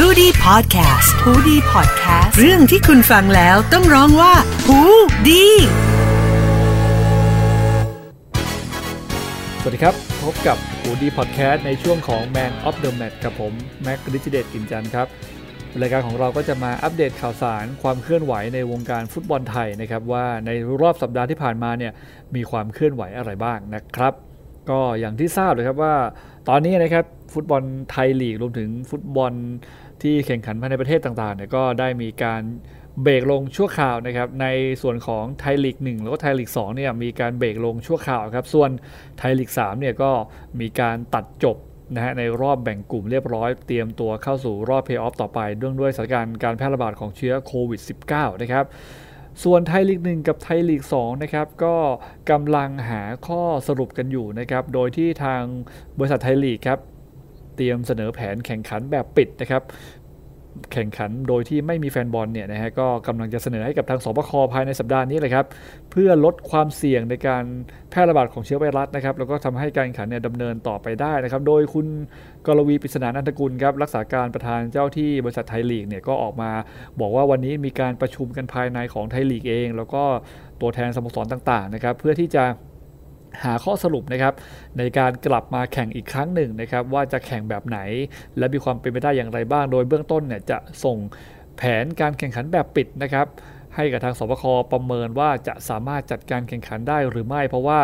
h o ดี้พอดแคสต์ฮูดี้พอดแคสต์เรื่องที่คุณฟังแล้วต้องร้องว่าหูดีสวัสดีครับ พบกับหูดีพอดแคสต์ในช่วงของ Man of the Match กับผมแม็กริจิเดตกินจันทร์ครับรายการของเราก็จะมาอัปเดตข่าวสารความเคลื่อนไหวในวงการฟุตบอลไทยนะครับว่าในรอบสัปดาห์ที่ผ่านมาเนี่ยมีความเคลื่อนไหวอะไรบ้างนะครับ ก็อย่างที่ทราบเลยครับว่าตอนนี้นะครับฟุตบอลไทยลีกรวมถึงฟุตบอลที่แข่งขันภายในประเทศต่างๆเนี่ยก็ได้มีการเบรกลงชั่วคราวนะครับในส่วนของไทยลีก1แล้วก็ไทยลีก2เนี่ยมีการเบรกลงชั่วคราวครับส่วนไทยลีก3เนี่ยก็มีการตัดจบนะฮะในรอบแบ่งกลุ่มเรียบร้อย เตรียมตัวเข้าสู่รอบเพย์ออฟต่อไปเนื่องด้วยสถานการณ์การแพร่ระบาดของเชื้อโควิด -19 นะครับ ส่วนไทยลีก 1 กับไทยลีก 2 นะครับ ก็กำลังหาข้อสรุปกันอยู่นะครับ โดยที่ทางบริษัทไทยลีกครับ เตรียมเสนอแผนแข่งขันแบบปิดนะครับ แข่งขันโดยที่ไม่มีแฟนบอลเนี่ยนะฮะก็กำลังจะเสนอให้กับทางสบคภายในสัปดาห์นี้เลยครับเพื่อลดความเสี่ยงในการแพร่ระบาดของเชื้อไวรัสนะครับแล้วก็ทำให้การแข่งขันเนี่ยดำเนินต่อไปได้นะครับ โดยคุณกรวีปริศนานันทกุลครับรักษาการประธานเจ้าที่บริษัทไทยลีกเนี่ยก็ออกมา บอกว่าวันนี้มีการประชุมกันภายในของไทยลีกเอง แล้วก็ตัวแทนสโมสรต่างๆนะครับเพื่อที่จะ หาข้อสรุปนะครับในการกลับมาแข่งอีกครั้งหนึ่งนะครับว่าจะแข่งแบบไหน และมีความเป็นไปได้อย่างไรบ้าง โดยเบื้องต้นเนี่ยจะส่งแผนการแข่งขันแบบปิดนะครับให้กับทางสบคประเมินว่าจะสามารถจัดการแข่งขันได้หรือไม่ เพราะว่า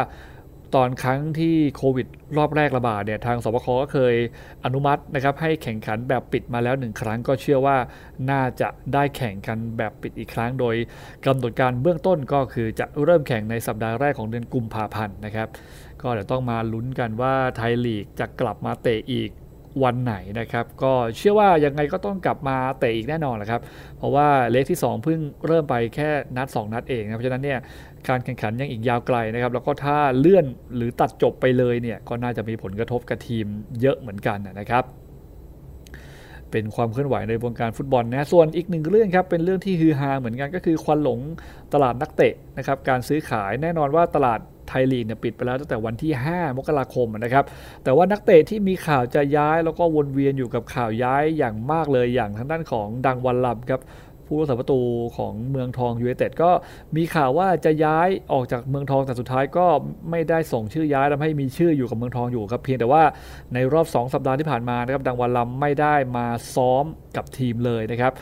ตอนครั้งที่โควิดรอบแรกระบาดเนี่ยทางสบคก็เคยอนุมัตินะครับให้แข่งขันแบบปิดมาแล้วหนึ่งครั้งก็เชื่อว่าน่าจะได้แข่งกันแบบปิดอีกครั้ง โดยกำหนดการเบื้องต้นก็คือจะเริ่มแข่งในสัปดาห์แรกของเดือนกุมภาพันธ์นะครับ ก็เดี๋ยวต้องมาลุ้นกันว่าไทยลีกจะกลับมาเตะอีก วันไหนนะครับ ก็เชื่อว่ายังไงก็ต้องกลับมาเตะอีกแน่นอนแหละครับ เพราะว่าเลกที่ 2 เพิ่งเริ่มไปแค่นัด 2 นัดเองนะเพราะฉะนั้นเนี่ยการแข่งขันยังอีกยาวไกลนะครับ แล้วก็ถ้าเลื่อนหรือตัดจบไปเลยเนี่ยก็น่าจะมีผลกระทบกับทีมเยอะเหมือนกันนะครับเป็นความเคลื่อนไหวในวงการฟุตบอลนะ ส่วนอีกหนึ่งเรื่องครับ เป็นเรื่องที่ฮือฮาเหมือนกันก็คือควันหลงตลาดนักเตะนะครับ การซื้อขายแน่นอนว่าตลาด ไทยลีกเนี่ยปิดไปแล้วตั้งแต่วันที่ 5 มกราคมนะครับ แต่ว่านักเตะที่มีข่าวจะย้ายแล้วก็วนเวียนอยู่กับข่าวย้ายอย่างมากเลยอย่างทางด้านของดังวันลำครับผู้รักษาประตูของเมืองทองยูไนเต็ดก็มีข่าวว่าจะย้ายออกจากเมืองทองแต่สุดท้ายก็ไม่ได้ส่งชื่อย้ายทำให้มีชื่ออยู่กับเมืองทองอยู่ครับเพียงแต่ว่าในรอบ 2 สัปดาห์ที่ผ่านมานะครับดังวันลำไม่ได้มาซ้อมกับทีมเลยนะครับ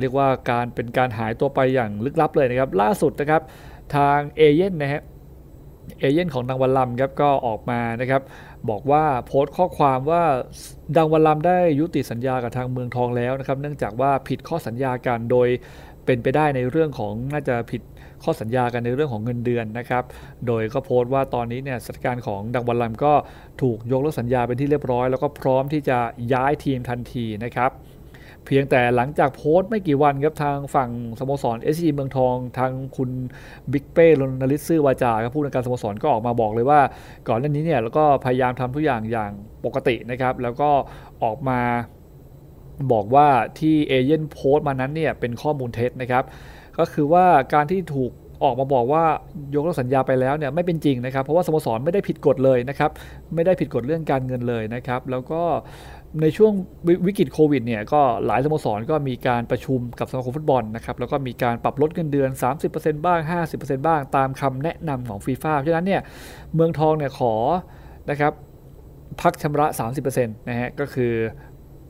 เรียกว่าการเป็นการหายตัวไปอย่างลึกลับเลยนะครับล่าสุดนะครับทางเอเย่นนะฮะ เอเย่นของดังวันลำครับก็ออกมานะครับ บอกว่าโพสต์ข้อความว่าดังวันลำได้ยุติสัญญากับทางเมืองทองแล้วนะครับ เนื่องจากว่าผิดข้อสัญญากันโดยเป็นไปได้ในเรื่องของน่าจะผิดข้อสัญญากันในเรื่องของเงินเดือนนะครับ โดยก็โพสต์ว่าตอนนี้เนี่ยสถานการณ์ของดังวันลัมก็ถูกยกเลิกสัญญาเป็นที่เรียบร้อย แล้วก็พร้อมที่จะย้ายทีมทันทีนะครับ เพียงแต่หลังจากโพสต์ไม่กี่วันครับทางฝั่งสโมสร SCG เมืองทอง ทางคุณบิ๊กเป้รณฤทธิ์ซื่อวาจาครับผู้อำนวยการสโมสรก็ออกมาบอกเลยว่า ก่อนหน้านี้เนี่ยแล้วก็พยายามทำทุกอย่างอย่างปกตินะครับ แล้วก็ออกมาบอกว่าที่เอเย่นโพสต์มานั้นเนี่ยเป็นข้อมูลเท็จนะครับ ก็คือว่าการที่ถูกออกมาบอกว่ายกเลิกสัญญาไปแล้วเนี่ยไม่เป็นจริงนะครับ เพราะว่าสโมสรไม่ได้ผิดกฎเลยนะครับ ไม่ได้ผิดกฎเรื่องการเงินเลยนะครับ แล้วก็ ในช่วงววิกฤตโควิดเนี่ยก็หลายสโมสรก็มีการประชุมกับสมาคมฟุตบอลนะครับแล้วก็มีการปรับลดเงินเดือน 30%บ้าง 50%บ้างตามคำแนะนำของฟีฟ่าเพราะฉะนั้นเนี่ยเมืองทองเนี่ยขอนะครับพักชำระ 30%นะฮะก็คือ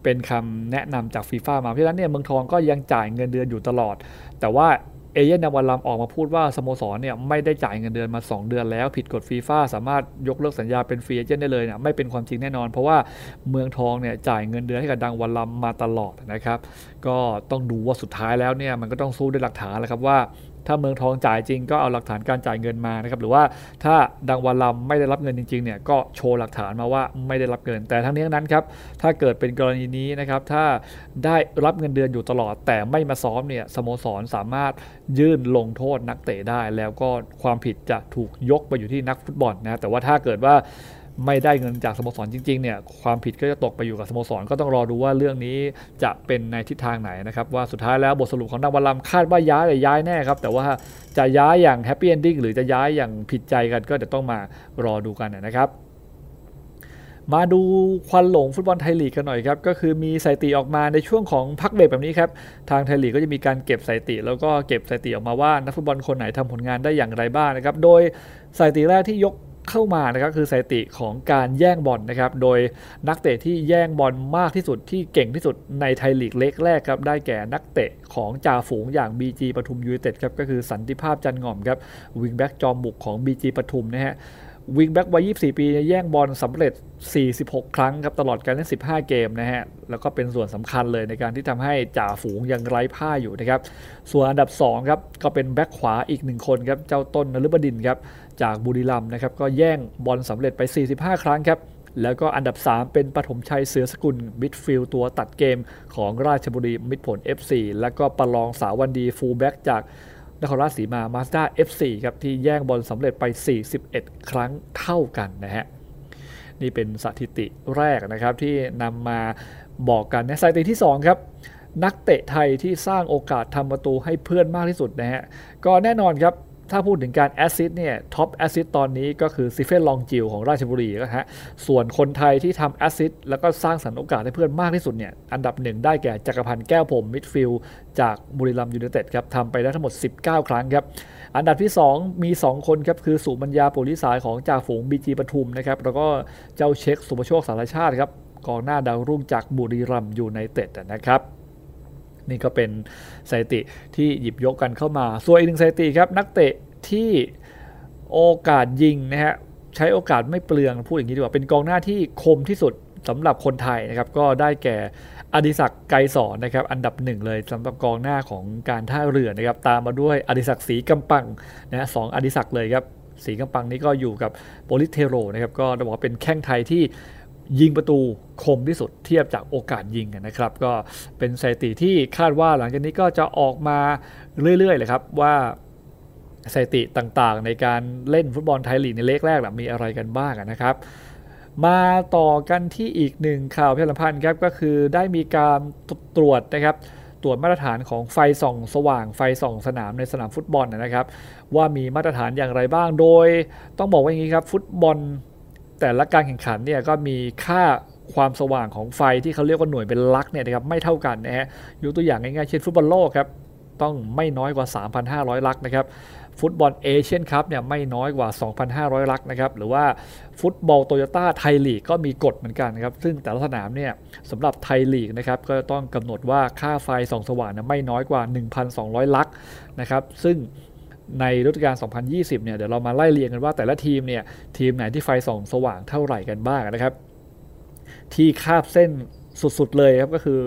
เป็นคำแนะนำจากฟีฟ่ามาเพราะฉะนั้นเนี่ยเมืองทองก็ยังจ่ายเงินเดือนอยู่ตลอด แต่ว่า เอเย่นนวันลำออกมาพูดว่าสโมสรเนี่ยไม่ได้จ่ายเงินเดือนมา 2 เดือนแล้ว ผิดกฎฟีฟ่าสามารถยกเลิกสัญญาเป็นฟรีเอเจนต์ได้เลยเนี่ยไม่เป็นความจริงแน่นอน เพราะว่าเมืองทองเนี่ยจ่ายเงินเดือนให้กับดังวันลำมาตลอดนะครับ ก็ต้องดูว่าสุดท้ายแล้วเนี่ยมันก็ต้องสู้ด้วยหลักฐานแหละครับว่า ถ้าเมืองทองจ่ายจริงก็เอาหลักฐานการจ่ายเงินมานะครับหรือว่าถ้าดังวันลำไม่ได้รับเงินจริงๆเนี่ยก็โชว์หลักฐานมาว่าไม่ได้รับเงิน แต่ทั้งนี้ทั้งนั้นครับถ้าเกิดเป็นกรณีนี้นะครับถ้าได้รับเงินเดือนอยู่ตลอด แต่ไม่มาซ้อมเนี่ยสโมสรสามารถยื่นลงโทษนักเตะได้ แล้วก็ความผิดจะถูกยกไปอยู่ที่นักฟุตบอลนะแต่ว่าถ้าเกิดว่า ไม่ได้เงินจากสโมสรจริงๆเนี่ยความผิดก็จะตกไปอยู่กับสโมสรก็ต้องรอดูว่าเรื่องนี้จะเป็นในทิศทางไหนนะครับว่าสุดท้ายแล้วบทสรุปของนางวันลำคาดว่าย้ายแต่ย้ายแน่ครับแต่ว่าจะย้ายอย่าง happy ending หรือจะย้ายอย่างผิดใจกันก็จะต้องมารอดูกันนะครับมาดูควันหลงฟุตบอลไทยลีกกันหน่อยครับก็คือมีสถิติออกมาในช่วงของพักเบรกแบบนี้ครับทางไทยลีกก็จะมีการเก็บสถิติ แล้วก็เก็บสถิติออกมาว่านักฟุตบอลคนไหนทำผลงานได้อย่างไรบ้างนะครับโดยสถิติแรกที่ยก เข้ามานะครับคือสถิติของการแย่งบอลนะครับโดยนักเตะที่แย่งบอลมากที่สุดที่เก่งที่สุดในไทยลีกเลกแรกครับได้แก่นักเตะของจ่าฝูงอย่าง BG ปทุมยูไนเต็ดครับก็คือสันติภาพจันทร์หง่อมครับวิงแบ็กจอมบุกของ BG ปทุมนะฮะวิงแบ็กวัย 24 ปี แย่งบอลสำเร็จ 46 ครั้งครับตลอดการเล่น 15 เกมนะฮะ แล้วก็เป็นส่วนสำคัญเลยในการที่ทำให้จ่าฝูงยังไร้พ่ายอยู่นะครับ ส่วนอันดับ 2 ครับ ก็เป็นแบ็กขวาอีกหนึ่งคนครับ เจ้าต้นนฤบดินครับ จากบุรีรัมย์นะครับก็แย่งบอลสำเร็จไป 45 ครั้งครับแล้วก็อันดับ 3 เป็นปฐมชัยเสือสกุลมิดฟิลด์ตัวตัดเกมของราชบุรีมิตรผล FC แล้วก็ประลองสาวันดีฟูลแบ็กจากนครราชสีมามาสด้า F4 ครับที่แย่งบอลสำเร็จไป 41 ครั้งเท่ากันนะฮะนี่เป็นสถิติแรกนะครับที่นำมาบอกกันนะสถิติที่ 2 ครับนักเตะไทยที่สร้างโอกาสทำประตูให้เพื่อนมากที่สุดนะฮะก็แน่นอนครับ ถ้าพูดถึงการ assist เนี่ย top assist ตอนนี้ก็คือสตีเฟนลองจิลของราชบุรีนะฮะส่วนคนไทยที่ทำแอสซิสแล้วก็สร้างสรรค์โอกาสให้เพื่อนมากที่สุดเนี่ยอันดับหนึ่งได้แก่จักรพันธ์แก้วพรมมิดฟิลด์จากบุรีรัมย์ยูไนเต็ดครับทำไปได้ทั้งหมด 19 ครั้งครับอันดับที่ 2 มี 2 คนครับคือสุมัญญาปุริสายของจ่าฝูงบีจีปทุมนะครับแล้วก็เจ้าเช็คศุภโชคสารชาติครับกองหน้าดาวรุ่งจากบุรีรัมย์ยูไนเต็ดนะครับ นี่ก็เป็นสถิติที่หยิบยกกันเข้ามา ส่วนอีกหนึ่งสถิติครับ นักเตะที่โอกาสยิงนะฮะใช้โอกาสไม่เปลืองพูดอย่างนี้ดีกว่าเป็นกองหน้าที่คมที่สุดสำหรับคนไทยนะครับก็ได้แก่อดิศักดิ์ไกรสอนนะครับอันดับหนึ่งเลยสำหรับกองหน้าของการท่าเรือนะครับตามมาด้วยอดิศักดิ์ศรีกำปังนะสองอดิศักดิ์เลยครับสีกำปังนี้ก็อยู่กับโปลิเทโรนะครับก็ต้องบอกว่าเป็นแข้งไทยที่ ยิงประตูคมที่สุดเทียบจากโอกาสยิงนะครับ ก็เป็นสถิติที่คาดว่าหลังจากนี้ก็จะออกมาเรื่อยๆเลยครับว่าสถิติต่างๆ ในการเล่นฟุตบอลไทยลีกในเลขแรกมีอะไรกันบ้างนะครับ มาต่อกันที่อีกหนึ่งข่าวพิพพันธ์ครับก็คือได้มีการตรวจนะครับตรวจมาตรฐานของไฟส่องสว่างไฟส่องสนามในสนามฟุตบอลนะครับ ว่ามีมาตรฐานอย่างไรบ้างโดย ต้องบอกว่าอย่างนี้ครับฟุตบอล แต่ละการแข่งขันเนี่ยก็มีค่าความสว่างของไฟที่เขาเรียกว่าหน่วยเป็นลักเนี่ยนะครับไม่เท่ากันนะฮะยกตัวอย่างง่ายๆเช่นฟุตบอลโลกครับต้องไม่น้อยกว่า 3,500 lux นะครับฟุตบอลเอเชียนคัพเนี่ยไม่น้อยกว่า 2,500 lux นะครับหรือว่าฟุตบอลโตโยต้าไทยลีกก็มีกฎเหมือนกันนะครับซึ่งแต่ละสนามเนี่ยสำหรับไทยลีกนะครับก็ต้องกำหนดว่าค่าไฟส่องสว่างไม่น้อยกว่า 1,200 lux นะครับซึ่ง ในฤดูกาล 2020 เนี่ย เดี๋ยวเรามาไล่เรียงกันว่าแต่ละทีมเนี่ย ทีมไหนที่ไฟส่องสว่างเท่าไหร่กันบ้างนะครับ ที่คาบเส้นสุดๆเลยครับก็คือ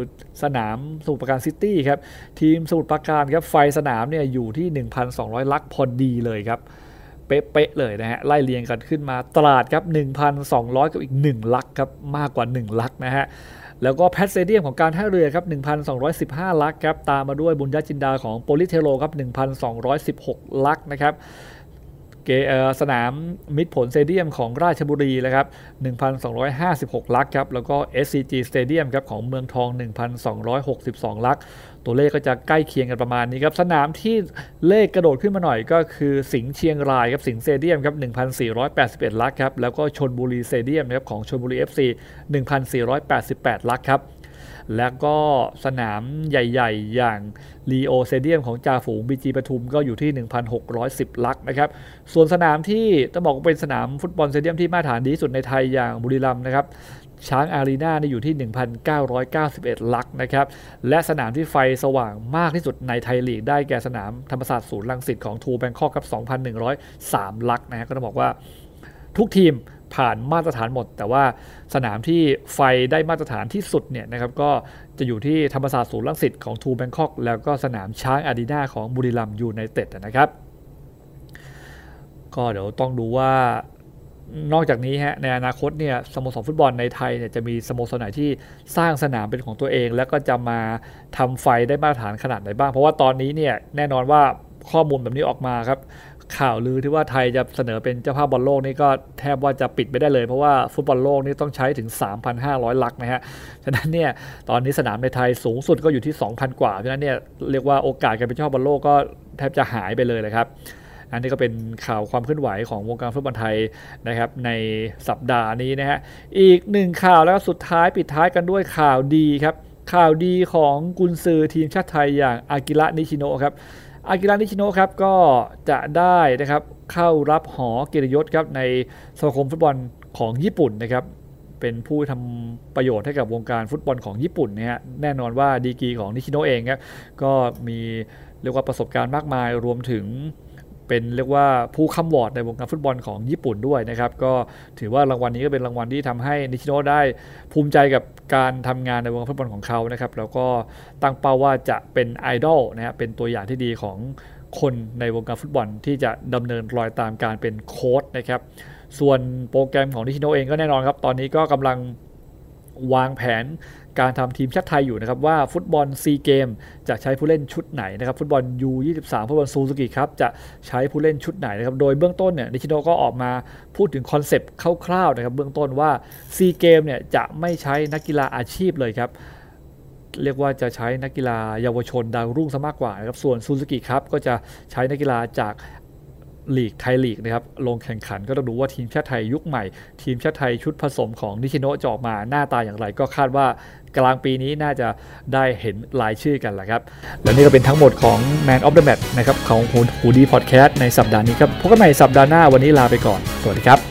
สนามสมุทรปราการซิตี้ครับ ทีมสมุทรปราการครับไฟสนามเนี่ยอยู่ที่ 1,200 lux พอดีเลยครับเป๊ะๆเลยนะฮะไล่เรียงกันขึ้นมาตราดครับ 1,200 กับอีก 1 lux ครับมากกว่า 1 lux นะฮะ แล้วก็ PAT Stadium ของการท่าเรือครับ 1,215 lux ครับ ตามมาด้วยบุญญาจินดาของโปลิศเทโรครับ 1,216 lux นะครับสนามมิตรผลสเตเดียมของราชบุรีนะครับ 1,256 ลักครับ แล้วก็ SCG Stadium ครับของเมืองทอง 1,262 ลัก ตัวเลขก็จะใกล้เคียงกันประมาณนี้ครับ สนามที่เลขกระโดดขึ้นมาหน่อยก็คือสิงห์เชียงรายครับสิงห์เตเดียมครับ1,481 ลักครับแล้วก็ชนบุรีเตเดียมครับของชนบุรี FC 1,488 ลักครับแล้วก็สนามใหญ่ ๆ อย่างลีโอเซเดียมของจ่าฝูงบีจีปทุมก็อยู่ที่ 1,610 ลักนะครับ ส่วนสนามที่ต้องบอกว่าเป็นสนามฟุตบอล stadium ที่มาตรฐานดีสุดในไทยอย่างบุรีรัมย์นะครับ ช้างอารีนาอยู่ที่ 1,991 lux นะครับ และสนามที่ไฟสว่างมากที่สุดในไทยลีก ได้แก่สนามธรรมศาสตร์ศูนย์รังสิตของทรูแบงค็อกกับ 2,103 lux นะฮะก็ต้องบอกว่าทุกทีมผ่านมาตรฐานหมด แต่ว่าสนามที่ไฟได้มาตรฐานที่สุดเนี่ยนะครับก็จะอยู่ที่ธรรมศาสตร์ศูนย์รังสิตของทรูแบงค็อกแล้วก็สนามช้างอารีนาของบุรีรัมย์ยูไนเต็ดนะครับ ก็เดี๋ยวต้องดูว่า นอกจากนี้ฮะในอนาคตเนี่ยสโมสรฟุตบอลในไทยเนี่ยจะมีสโมสรไหนที่สร้างสนามเป็นของตัวเอง แล้วก็จะมาทำไฟได้มาตรฐานขนาดไหนบ้าง เพราะว่าตอนนี้เนี่ยแน่นอนว่าข้อมูลแบบนี้ออกมาครับ ข่าวลือที่ว่าไทยจะเสนอเป็นเจ้าภาพบอลโลกนี่ก็แทบว่าจะปิดไม่ได้เลย เพราะว่าฟุตบอลโลกนี่ต้องใช้ถึง 3,500 ลักนะฮะฉะนั้นเนี่ยตอนนี้สนามในไทยสูงสุดก็อยู่ที่ 2,000 กว่า ฉะนั้นเนี่ยเรียกว่าโอกาสการเป็นเจ้าภาพบอลโลกก็แทบจะหายไปเลยเลยครับ อันนี้ก็เป็นข่าวความเคลื่อนไหวของวงการฟุตบอลไทยนะครับในสัปดาห์นี้นะฮะอีกหนึ่งข่าวแล้วสุดท้ายปิดท้ายกันด้วยข่าวดีครับข่าวดีของกุนซือทีมชาติไทยอย่างอากิระนิชิโนะครับอากิระนิชิโนะครับก็จะได้นะครับเข้ารับหอเกียรติยศครับในสมาคมฟุตบอลของญี่ปุ่นนะครับเป็นผู้ทำประโยชน์ให้กับวงการฟุตบอลของญี่ปุ่นนะฮะแน่นอนว่าดีกีของนิชิโนะเองครับก็มีเรียกว่าประสบการณ์มากมายรวมถึง เป็นเรียกว่าผู้คร่ำหวอดในวงการฟุตบอลของญี่ปุ่นด้วยนะครับก็ถือว่ารางวัลนี้ก็เป็นรางวัลที่ทำให้นิชิโนได้ภูมิใจกับการทำงานในวงการฟุตบอลของเขานะครับแล้วก็ตั้งเป้าว่าจะเป็นไอดอลนะฮะเป็นตัวอย่างที่ดีของคนในวงการฟุตบอลที่จะดำเนินรอยตามการเป็นโค้ชนะครับ ส่วนโปรแกรมของนิชิโนเองก็แน่นอนครับ ตอนนี้ก็กำลังวางแผน การทำทีมชาติไทยอยู่นะครับว่าฟุตบอลซีเกมส์จะใช้ผู้เล่นชุดไหนนะครับฟุตบอล U23 ฟุตบอลซูซูกิครับจะใช้ผู้เล่นชุดไหนนะครับโดยเบื้องต้นเนี่ยนิชิโนก็ออกมาพูดถึงคอนเซปต์คร่าวๆนะครับเบื้องต้นว่าซีเกมส์เนี่ยจะไม่ใช้นักกีฬาอาชีพเลยครับเรียกว่าจะใช้นักกีฬาเยาวชนดาวรุ่งซะมากกว่านะครับส่วนซูซูกิครับก็จะใช้นักกีฬาจาก ลีกไทยลีกนะครับลงแข่งขันก็ต้องดูว่าทีมชาติไทยยุคใหม่ ทีมชาติไทยชุดผสมของนิชิโนะจะออกมาหน้าตาอย่างไร ก็คาดว่ากลางปีนี้น่าจะได้เห็นรายชื่อกันแหละครับ และนี่ก็เป็นทั้งหมดของ Man of the Match นะครับของหูดีพอดแคสต์ในสัปดาห์นี้ครับพบกันใหม่สัปดาห์หน้าวันนี้ลาไปก่อน สวัสดีครับ